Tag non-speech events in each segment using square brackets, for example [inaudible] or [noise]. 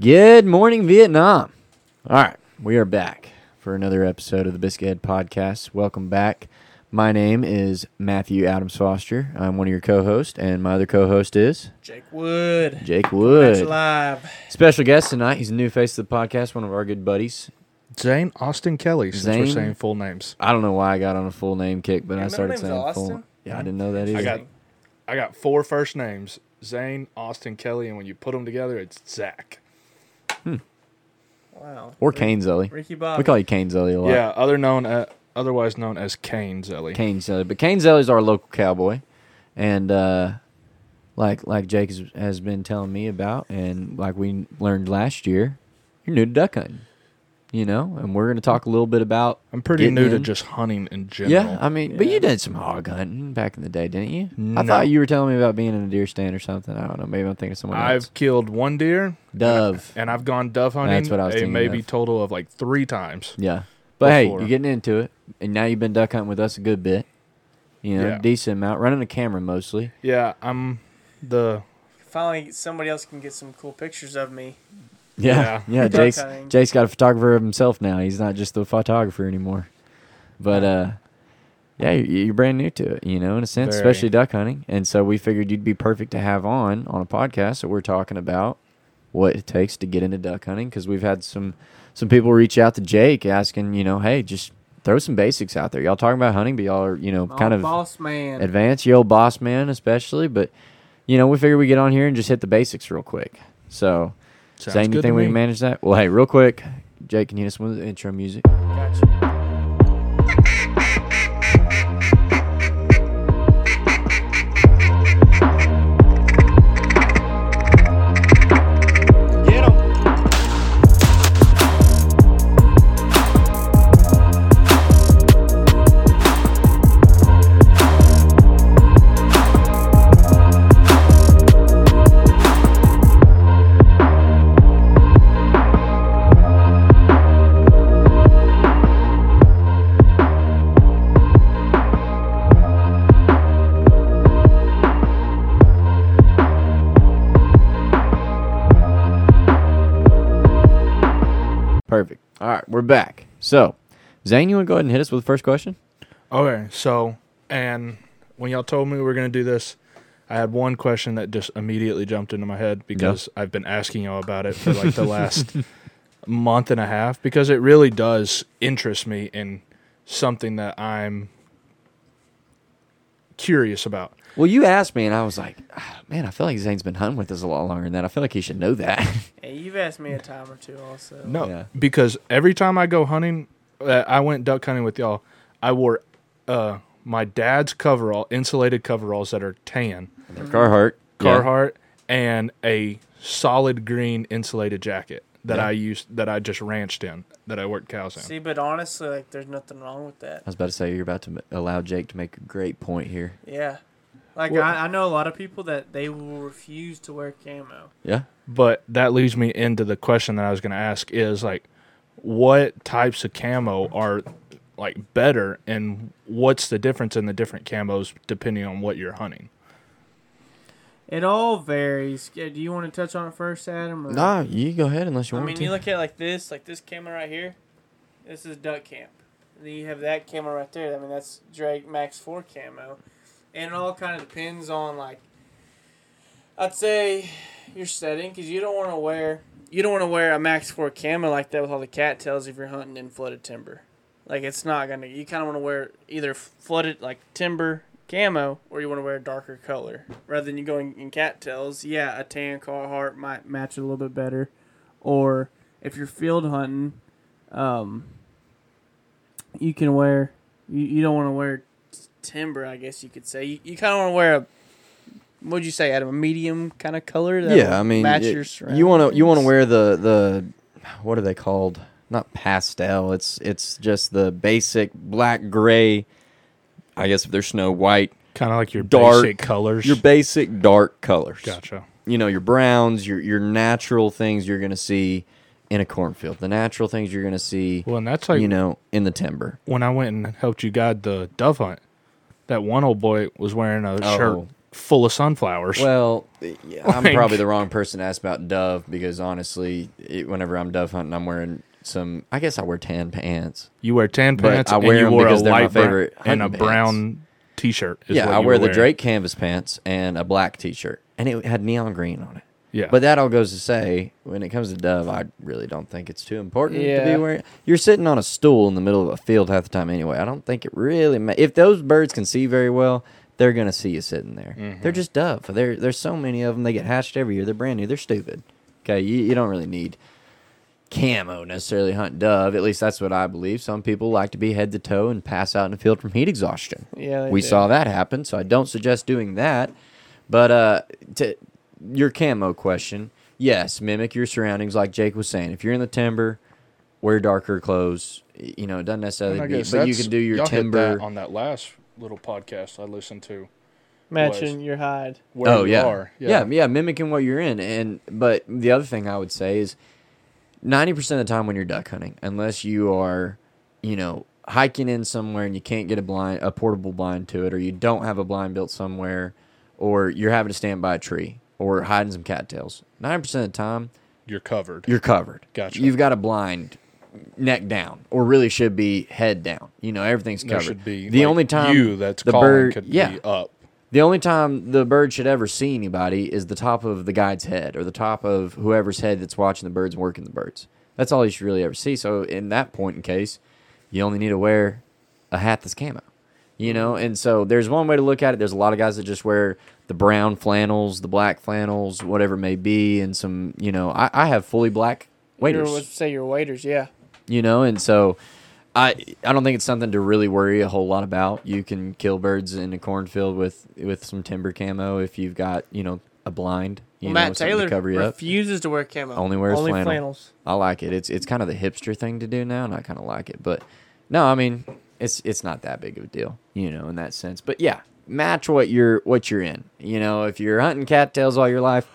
Good morning, Vietnam. All right, we are back for another episode of the Biscuit Head Podcast. Welcome back. My name is Matthew Adams Foster. I'm one of your co-hosts, and my other co-host is Jake Wood. Jake That's Wood. live. Special guest tonight. He's a new face to the podcast. One of our good buddies. Zane Austin Kelley, since Zane? we're saying full names. I don't know why I got on a full name kick, but Your I started name's saying full. Austin? Yeah, I didn't know that either. I got I got four first names. Zane, Austin, Kelley, and when you put them together, it's Zach. Wow. or Rick- Kane Zelly. Ricky Bobby. We call you Kane Zelly a lot. Yeah, other known uh, otherwise known as Kane Zelly. Kane Zelly. But Kane Zelly's our local cowboy, and uh, like like Jake has, has been telling me about, and like we learned last year, you're new to duck hunting. You know, and we're going to talk a little bit about. I'm pretty getting new to just hunting in general. Yeah, I mean, but you did some hog hunting back in the day, didn't you? I thought you were telling me about being in a deer stand or something. I don't know. Maybe I'm thinking of someone else. I've killed one deer, Dove. and I've gone dove hunting. That's what I was a maybe of. total of like three times. Yeah. But hey, you're getting into it, and now you've been duck hunting with us a good bit. You know, Yeah. decent amount, running a camera mostly. Yeah, I'm the Finally, somebody else can get some cool pictures of me. Yeah, yeah. Duck Jake's hunting. Jake's got a photographer of himself now. He's not just the photographer anymore. But uh, yeah, you're, you're brand new to it, you know, in a sense, Very. especially duck hunting. And so we figured you'd be perfect to have on on a podcast. that we're talking about what it takes to get into duck hunting because we've had some some people reach out to Jake asking, you know, hey, just throw some basics out there. Y'all talking about hunting, but y'all are, you know, Oh, kind of boss man. advanced, you old boss man, especially. But you know, we figured we get on here and just hit the basics real quick. So. Sounds Zane, you good think we can manage that? Well, hey, real quick, Jake, can you hit us with the intro music? Gotcha. So, Zane, you want to go ahead and hit us with the first question? Okay, so and when y'all told me we were gonna do this, I had one question that just immediately jumped into my head because I've been asking y'all about it for like the last [laughs] month and a half because it really does interest me in something that I'm curious about. Well, you asked me, and I was like, ah, man, I feel like Zane's been hunting with us a lot longer than that. I feel like he should know that. [laughs] Hey, you've asked me a time or two also. No, Yeah. because every time I go hunting, uh, I went duck hunting with y'all. I wore uh, my dad's coverall, insulated coveralls that are tan, Carhartt. Yeah. Carhartt, and a solid green insulated jacket that Yeah. I used that I just ranched in that I worked cows in. See, but honestly, like, there's nothing wrong with that. I was about to say, you're about to m- allow Jake to make a great point here. Yeah. Like, Well- I, I know a lot of people that they will refuse to wear camo. Yeah? But that leads me into the question that I was going to ask is like, what types of camo are like better, and what's the difference in the different camos depending on what you're hunting? It all varies. Yeah, Do you want to touch on it first, Adam? or- Nah, you go ahead unless you want. To. I mean, me you look at it like this, like this camera right here. This is duck camp. And then you have that camera right there. I mean, that's Drake Max Four camo, and it all kind of depends on like. I'd say your setting because you don't want to wear you don't want to wear a Max Four camo like that with all the cattails if you're hunting in flooded timber. Like it's not gonna. You kind of want to wear either flooded like timber camo or you want to wear a darker color rather than you going in cattails. Yeah, a tan Carhartt might match a little bit better or if you're field hunting, um, you can wear. You, you don't want to wear timber, I guess you could say. You, you kind of want to wear a. What'd you say, Adam? A medium kind of color. that yeah, I mean, match it- your you want to you want to wear the the what are they called? Not pastel. It's it's just the basic black gray. I guess if there's snow white, Kind of like your Dark. basic colors. your basic dark colors. gotcha. You know, your browns, your your natural things you're gonna see in a cornfield. The natural things you're gonna see, Well, and that's like you know, in the timber. when I went and helped you guide the dove hunt. That one old boy was wearing a Oh, shirt full of sunflowers. Well, yeah, [laughs] I'm Like- probably the wrong person to ask about dove because honestly, it, whenever I'm dove hunting, I'm wearing some. I guess I wear tan pants. you wear tan pants I wear and you 'em wore because a they're my favorite and a pants. brown t-shirt. is yeah, what I wear the. Drake canvas pants and a black T-shirt, and it had neon green on it. Yeah, But that all goes to say, when it comes to dove, I really don't think it's too important to Yeah. be wearing. You're sitting on a stool in the middle of a field half the time anyway. I don't think it really. Ma- if those birds can see very well, they're gonna see you sitting there. Mm-hmm. They're just dove. There, there's so many of them. They get hatched every year. They're brand new. They're stupid. Okay, you, you don't really need camo necessarily hunt dove. At least that's what I believe. Some people like to be head to toe and pass out in the field from heat exhaustion Yeah, they we do. saw that happen, so I don't suggest doing that. But uh, to your camo question, yes, mimic your surroundings, like Jake was saying. If you're in the timber, wear darker clothes. You know, it doesn't necessarily, And I be, but you can do your y'all hit timber. that on that last little podcast I listened to. matching your hide. Where oh you yeah. are. yeah, yeah, mimicking what you're in. And but the other thing I would say is, ninety percent of the time when you're duck hunting, unless you are, you know, hiking in somewhere and you can't get a blind, a portable blind to it, or you don't have a blind built somewhere, or you're having to stand by a tree or hiding some cattails. Nine percent of the time, You're covered. you're covered. Gotcha. You've got a blind neck down, or really should be head down. You know, everything's there covered. should be the like, only time you that's the calling bird, could yeah, be up. the only time the bird should ever see anybody is the top of the guide's head or the top of whoever's head that's watching the birds working the birds. That's all you should really ever see. So in that point in case, you only need to wear a hat that's camo. You know, and so there's one way to look at it. There's a lot of guys that just wear the brown flannels, the black flannels, whatever it may be, and some, you know, I, I have fully black waders. Your, say your waders, yeah. you know and so i i don't think it's something to really worry a whole lot about you can kill birds in a cornfield with with some timber camo if you've got you know a blind you Well, know Matt to Taylor cover you up refuses to wear camo. Only wears Only flannel. flannels. i like it it's it's kind of the hipster thing to do now and i kind of like it but no i mean it's it's not that big of a deal you know in that sense but yeah match what you're what you're in you know if you're hunting cattails all your life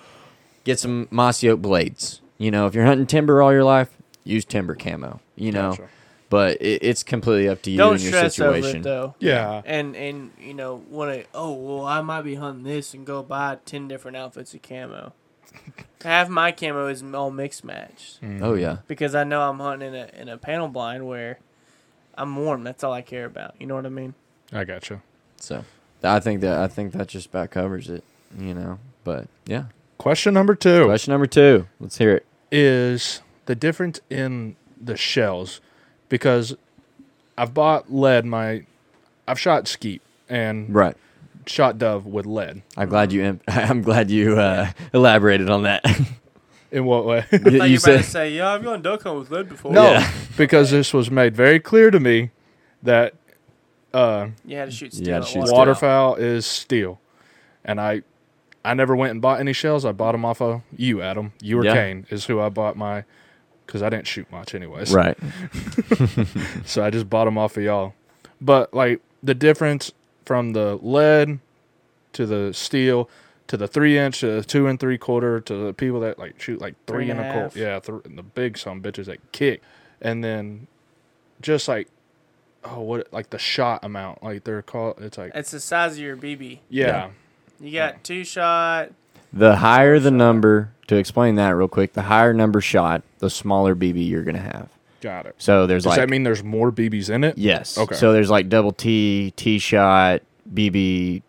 get some mossy oak blades you know if you're hunting timber all your life use timber camo you know Gotcha. but it, it's completely up to you Don't and your stress over it though. Yeah. And and you know want to oh well I might be hunting this and go buy ten different outfits of camo. [laughs] Half my camo is all mixed matched mm-hmm. oh yeah because I know I'm hunting in a in a panel blind where I'm warm. That's all I care about. You know what I mean? I gotcha. so i think that i think that just about covers it you know but yeah Question number two question number two let's hear it is the difference in the shells because I've bought lead my I've shot skeet and right shot dove with lead. i'm glad you [laughs] i'm glad you uh elaborated on that [laughs] In what way? I thought you, you were about said say yeah I've gone duck hunt with lead before. no, Yeah. because this was made very clear to me that uh, you had to shoot steel. had to shoot water. steel. waterfowl is steel, and I I never went and bought any shells. I bought them off of you, Adam. You or Yeah. Kane is who I bought my because I didn't shoot much anyways. right [laughs] So I just bought them off of y'all. But like the difference from the lead to the steel to the three inch to the two and three quarter to the people that like shoot like three, Three and and a a half. quarter. Yeah, th- the big some bitches that kick, and then just like oh what like the shot amount like they're called. It's like It's the size of your BB. yeah. Yeah. You got two shot. the higher the Shot. number to explain that real quick the higher number shot the smaller bb you're gonna have got it. so there's Does like that mean there's more BBs in it? Yes. Okay. So there's like double T, T shot, BB,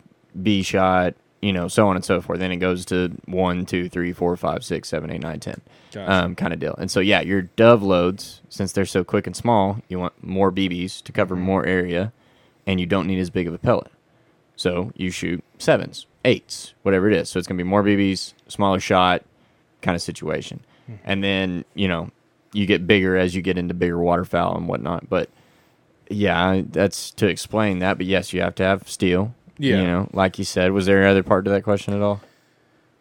B shot, you know, so on and so forth. Then it goes to one, two, three, four, five, six, seven, eight, nine, ten, Gotcha. um, kind of deal. And so yeah, your dove loads, since they're so quick and small, you want more BBs to cover more area, and you don't need as big of a pellet. So you shoot sevens, eights, whatever it is. So it's gonna be more BBs, smaller shot, kind of situation. And then you know you get bigger as you get into bigger waterfowl and whatnot. But yeah, that's to explain that. But yes, you have to have steel. Yeah. You know, like you said. Was there any other part to that question at all?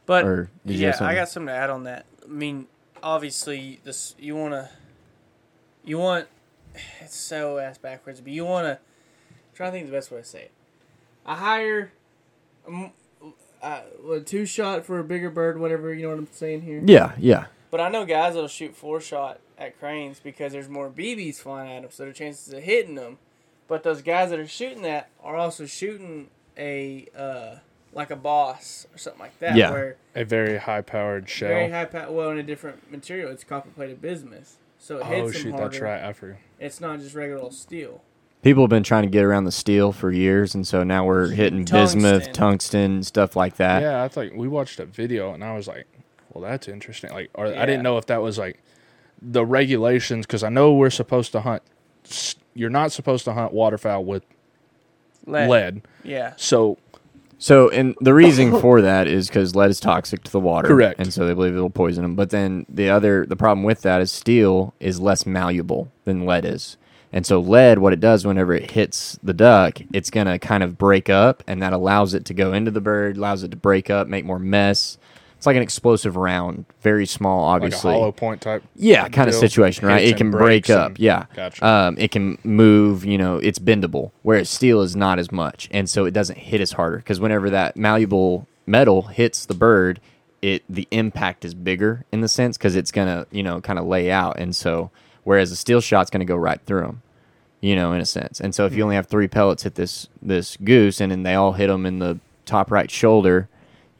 But yeah. I got something to add on that. I mean, obviously, this you want to, you want. [sighs] It's so ass backwards, but you want to. Try to think the best way to say it. I hire, um, uh, a two shot for a bigger bird, whatever you know what I'm saying here. Yeah, yeah. But I know guys that'll shoot four shot at cranes because there's more BBs flying at them, so their chances of hitting them. But those guys that are shooting that are also shooting a uh, like a boss or something like that. Yeah. Where A very high powered shell. very high power, well, in a different material. It's copper plated bismuth, so it hits oh them shoot, harder. that's right. I forgot. It's not just regular old steel. People have been trying to get around the steel for years, and so now we're hitting bismuth, Tungsten. tungsten, stuff like that. Yeah, I thought we watched a video and I was like, well, that's interesting. Like, or I didn't know if that was like the regulations because I know we're supposed to hunt. You're not supposed to hunt waterfowl with Lead. lead. Yeah. So So, and the reason [laughs] for that is because lead is toxic to the water. Correct. And so they believe it'll poison them. But then the other, the problem with that is steel is less malleable than lead is. And so lead, what it does whenever it hits the duck, it's going to kind of break up, and that allows it to go into the bird, allows it to break up, make more mess. It's like an explosive round, very small, obviously. like a hollow point type. Yeah, kind of situation, right? It can break up. and- Yeah. Gotcha. Um, it can move, you know, it's bendable, whereas steel is not as much. And so it doesn't hit as harder because whenever that malleable metal hits the bird, it the impact is bigger in the sense because it's going to, you know, kind of lay out. And so, whereas a steel shot's going to go right through them, you know, in a sense. And so if you only have three pellets hit this, this goose and then they all hit him in the top right shoulder,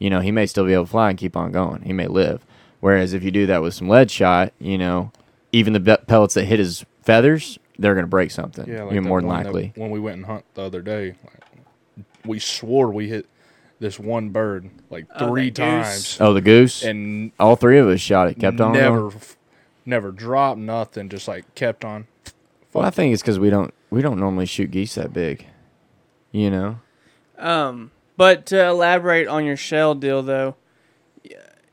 you know, he may still be able to fly and keep on going. He may live. Whereas if you do that with some lead shot, you know, even the be- pellets that hit his feathers, they're going to break something. Yeah, like You're that more than one that- likely. when we went and hunt the other day, like, we swore we hit this one bird like Oh, three that goose. times, Oh, the goose. and All three of us shot it. Kept on. never, f- never dropped nothing. Just like kept on. Well, I think it's because we don't we don't normally shoot geese that big. You know. Um, but to elaborate on your shell deal, though,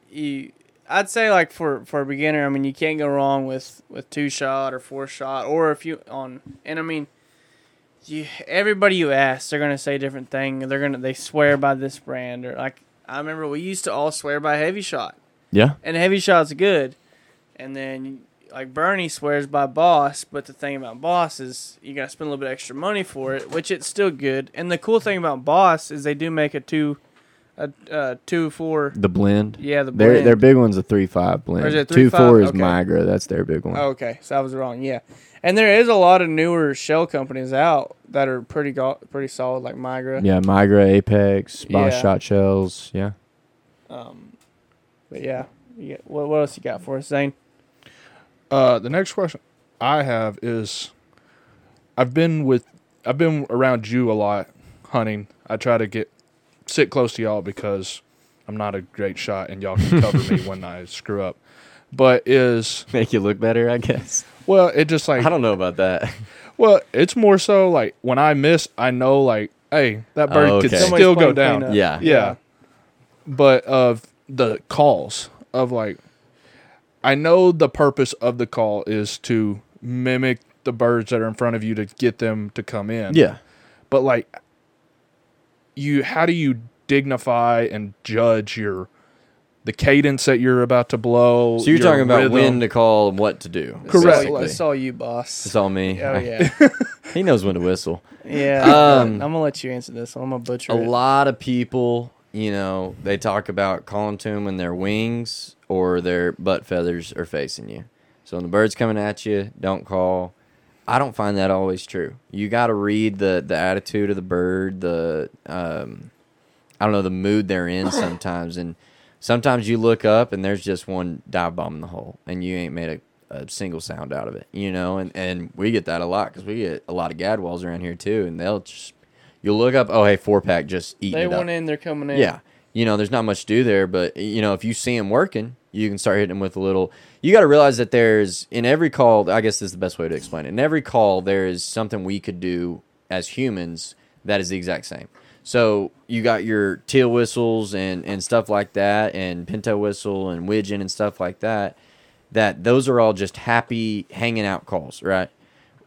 you, I'd say like for for a beginner, I mean, you can't go wrong with with two shot or four shot, or if you on, and I mean, you everybody you ask, they're gonna say different thing. They're gonna they swear by this brand, or like I remember we used to all swear by heavy shot, Yeah. and heavy shot's good, and then. Like Bernie swears by Boss, but the thing about Boss is you gotta spend a little bit extra money for it, which it's still good. And the cool thing about Boss is they do make a two, a uh, two four. The blend. Yeah, the Their blend. their big one's a three five blend. Or is it two four is Okay. Migra. That's their big one. Oh, okay, so I was wrong. Yeah, and there is a lot of newer shell companies out that are pretty go- pretty solid, like Migra. Yeah, Migra, Apex, Boss Yeah. shot shells. Yeah. Um, but yeah, yeah. What what else you got for us, Zane? Uh, the next question I have is, I've been with, I've been around you a lot hunting. I try to get sit close to y'all because I'm not a great shot and y'all can cover me when I [laughs] screw up. But is Make you look better, I guess. well, it just like I don't know about that. well, it's more so like when I miss, I know like, hey, that bird Oh, could okay. still go down. cleanup. Yeah. Yeah. But of the calls of like I know the purpose of the call is to mimic the birds that are in front of you to get them to come in. yeah. But like you how do you dignify and judge your the cadence that you're about to blow? So you're talking about rhythm? when to call and what to do. Correct. all- Correctly. It's all you, boss. It's all me. Oh yeah, [laughs] he knows when to whistle. yeah. Um, I'm gonna let you answer this. I'm gonna butcher a it. lot of people, you know, they talk about calling to them when their wings or their butt feathers are facing you. So when the bird's coming at you, don't call. I don't find that always true. You got to read the the attitude of the bird, the um, I don't know the mood they're in [laughs] sometimes, and sometimes you look up and there's just one dive bomb in the hole, and you ain't made a, a single sound out of it, you know. And and we get that a lot because we get a lot of gadwalls around here too, and they'll just you'll look up, oh hey, four pack just eating They it up. went in. They're coming in. Yeah. You know, there's not much to do there, but you know, if you see them working, you can start hitting them with a little. You got to realize that there's in every call. I guess this is the best way to explain it. In every call, there is something we could do as humans that is the exact same. So you got your teal whistles and and stuff like that, and pintail whistle and widgeon and stuff like that. That those are all just happy hanging out calls, right?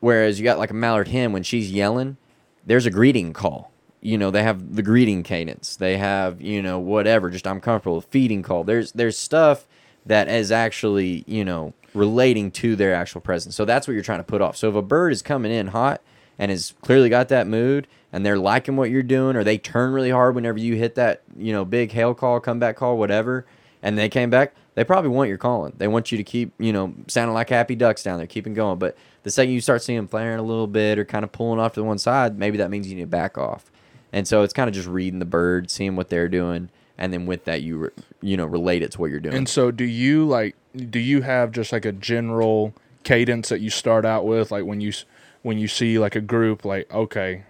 Whereas you got like a mallard hen when she's yelling, there's a greeting call. You know, they have the greeting cadence. They have, you know, whatever, just I'm comfortable with feeding call. There's there's stuff that is actually, you know, relating to their actual presence. So that's what you're trying to put off. So if a bird is coming in hot and has clearly got that mood and they're liking what you're doing or they turn really hard whenever you hit that, you know, big hail call, comeback call, whatever, and they came back, they probably want your calling. They want you to keep, you know, sounding like happy ducks down there, keeping going. But the second you start seeing them flaring a little bit or kind of pulling off to the one side, maybe that means you need to back off. And so it's kind of just reading the bird, seeing what they're doing, and then with that you re, you know relate it to what you're doing. And so, do you like? Do you have just like a general cadence that you start out with, like when you when you see like a group, like okay,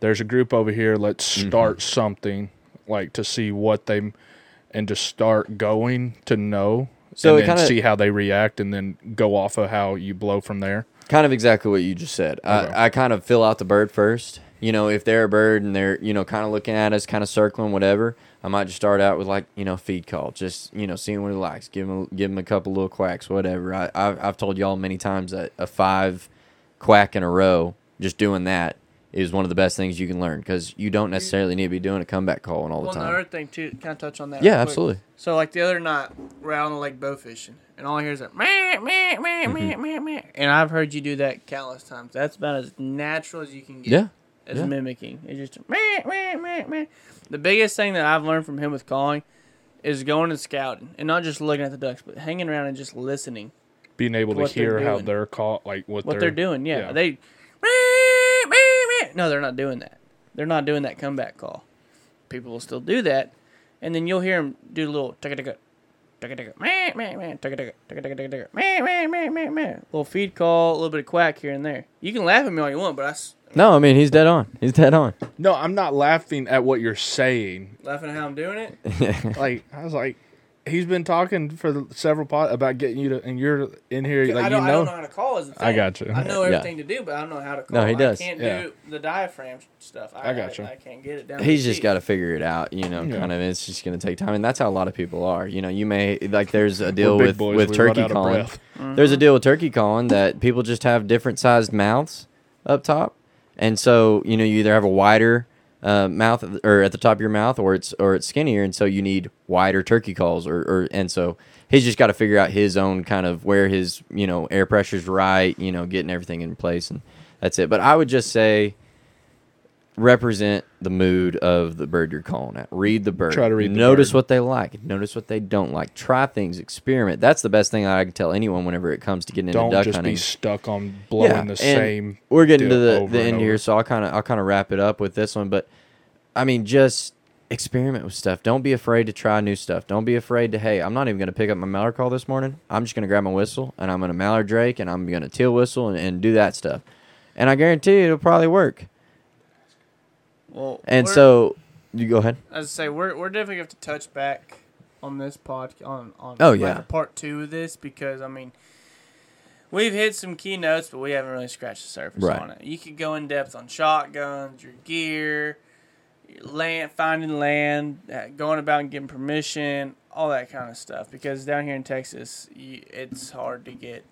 there's a group over here. Let's Mm-hmm. start something, like to see what they, and just start going to know. So and then kinda- see how they react, and then go off of how you blow from there. Kind of exactly what you just said. Okay. I, I kind of fill out the bird first. You know, if they're a bird and they're, you know, kind of looking at us, kind of circling, whatever, I might just start out with like, you know, feed call, just, you know, seeing what he likes, give him, a, give him a couple little quacks, whatever. I, I've, I've told y'all many times that a five quack in a row, just doing that is one of the best things you can learn because you don't necessarily need to be doing a comeback calling all the Well, and the time. other thing too, can I touch on that? Yeah, real quick? absolutely. So like the other night, we're out on the lake bow fishing, and all I hear is that meh, meh, meh, Mm-hmm. meh, meh, meh. And I've heard you do that countless times. That's about as natural as you can get. Yeah. As yeah. mimicking. It's just meh, meh, meh, meh. The biggest thing that I've learned from him with calling is going and scouting, and not just looking at the ducks, but hanging around and just listening Being able to What they're hear how they're caught, like what, what they're, doing. Yeah, yeah. they. meh, meh, meh. No, they're not doing that. They're not doing that comeback call. People will still do that, and then you'll hear them do a little meh meh. Little feed call, a little bit of quack here and there. You can laugh at me all you want, but I s- No, I mean, he's dead on. He's dead on. No, I'm not laughing at what you're saying. laughing at how I'm doing it. [laughs] like I was like, he's been talking for the, several pot about getting you to, and you're in here I, like don't, you I know. don't know how to call. Is the thing. I got you. I know Yeah. everything to do, but I don't know how to call. No, he does. I can't Yeah. do the diaphragm stuff. I, I got you. I, can't get it down. He's just got to figure it out, you know. Yeah. Kind of, it's just going to take time, and that's how a lot of people are. You know, you may like there's a deal with boys, with turkey out of calling. There's a mm-hmm. deal with turkey calling that people just have different sized mouths up top, and so you know you either have a wider uh, mouth or at the top of your mouth, or it's or it's skinnier, and so you need wider turkey calls, or, or and so he's just got to figure out his own kind of where his you know air pressure's right, you know, getting everything in place, and that's it. But I would just say represent the mood of the bird you're calling at. Read the bird. Try to read the Notice what they like. Notice what they don't like. Try things. Experiment. That's the best thing I can tell anyone whenever it comes to getting into Don't duck just hunting. be stuck on blowing Yeah, the and same. We're getting to the, the end here, so I'll kind of I'll kind of wrap it up with this one. But I mean, just experiment with stuff. Don't be afraid to try new stuff. Don't be afraid to hey, I'm not even going to pick up my mallard call this morning. I'm just going to grab my whistle and I'm going to mallard drake and I'm going to teal whistle and, and do that stuff. And I guarantee you it'll probably work. Well, And so you go ahead. as I say, we're we're definitely going to have to touch back on this pod on on Oh, like yeah. part two of this because I mean we've hit some keynotes, but we haven't really scratched the surface Right. on it. You could go in depth on shotguns, your gear, your land, finding land, uh, going about and getting permission, all that kind of stuff. Because down here in Texas, you, it's hard to get.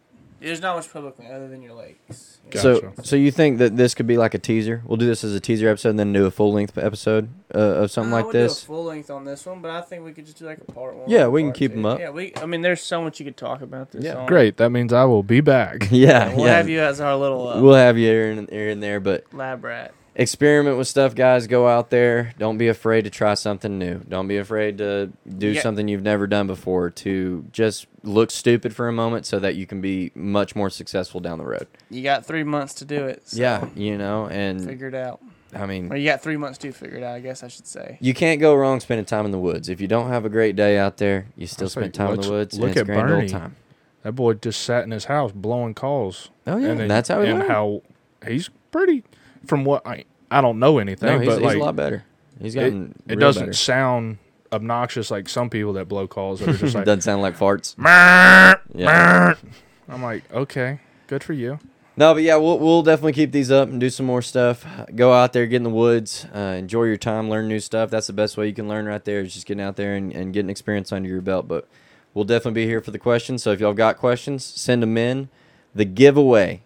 There's not much public land other than your lakes. you know? So, Gotcha. so you think that this could be like a teaser? We'll do this as a teaser episode, and then do a full length episode uh, of something I like would do a this. full length on this one, but I think we could just do like a part one. Yeah, we can part keep two. 'em up. Yeah, we. I mean, there's so much you could talk about this. Yeah. on. Great. That means I will be back. [laughs] Yeah, Yeah, we'll yeah. have you as our little uh, We'll have you here and, here and there, but lab rat. Experiment with stuff, guys. Go out there. Don't be afraid to try something new. Don't be afraid to do Yeah. something you've never done before. To just look stupid for a moment, so that you can be much more successful down the road. You got three months to do it. So yeah, you know, and Figure it out. I mean, Or you got three months to figure it out. I guess I should say. You can't go wrong spending time in the woods. If you don't have a great day out there, you still It's spend time in the woods. look and it's at grand Bernie. old time. That boy just sat in his house blowing calls. Oh yeah, and then- that's how he and learned. how he's pretty. From what I I don't know anything, no, he's, but he's like a lot better. He's it, gotten. it real doesn't better. sound obnoxious like some people that blow calls that are just [laughs] like doesn't sound like farts. [laughs] Yeah. I'm like, okay, good for you. No, but yeah, we'll we'll definitely keep these up and do some more stuff. Go out there, get in the woods, uh, enjoy your time, learn new stuff. That's the best way you can learn right there is just getting out there and, and getting experience under your belt. But we'll definitely be here for the questions. So if y'all got questions, send them in. The giveaway.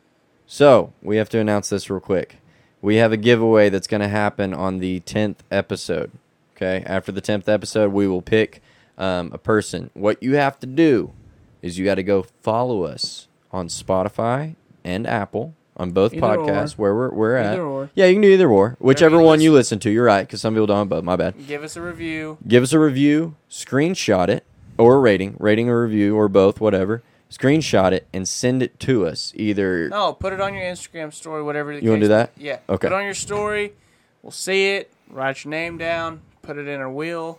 So we have to announce this real quick. We have a giveaway that's going to happen on the tenth episode. Okay, after the tenth episode, we will pick um, a person. What you have to do is you got to go follow us on Spotify and Apple on both Either podcasts where we're we're at. Or. Yeah, you can do either or, whichever you one you listen- listen to. You're right, because some people don't. But my bad. Give us a review. Give us a review, screenshot it, or a rating, rating or review, or both, whatever. Screenshot it and send it to us. Either No, put it on your Instagram story, whatever. The You wanna do that? Yeah. Okay. Put it on your story. We'll see it. write your name down, put it in a wheel.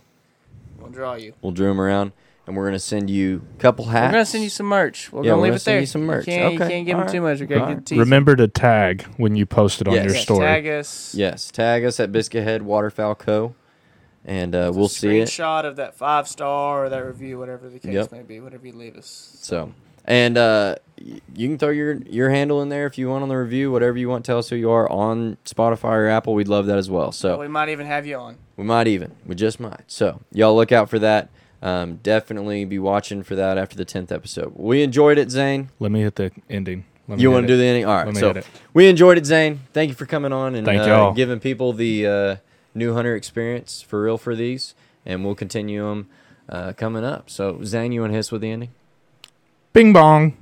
We'll draw you. We'll drew them around, and we're gonna send you a couple hats. We're gonna send you some merch. We're Yeah, gonna we're leave gonna it send there. you some merch. can't, you Okay. can't give them All too right. much. We gotta All get right. Remember to tag when you post it on Yes. your Yes, story. Tag us. Yes, tag us at Biscuit Head Waterfowl Co. And uh, we'll see it. Screenshot of that five star or that review, whatever the case Yep. may be, whatever you leave us. So, and uh, you can throw your your handle in there if you want on the review, whatever you want. Tell us who you are on Spotify or Apple. We'd love that as well. So we might even have you on. we might even, we just might. So y'all look out for that. Um, definitely be watching for that after the tenth episode. We enjoyed it, Zane. Let me hit the ending. Let me You want to do the ending? All right. Let me so hit it. we enjoyed it, Zane. Thank you for coming on and Thank uh, y'all. giving people the uh, new hunter experience for real for these, and we'll continue them uh, coming up. So Zane, you want to hit us with the ending? Bing bong.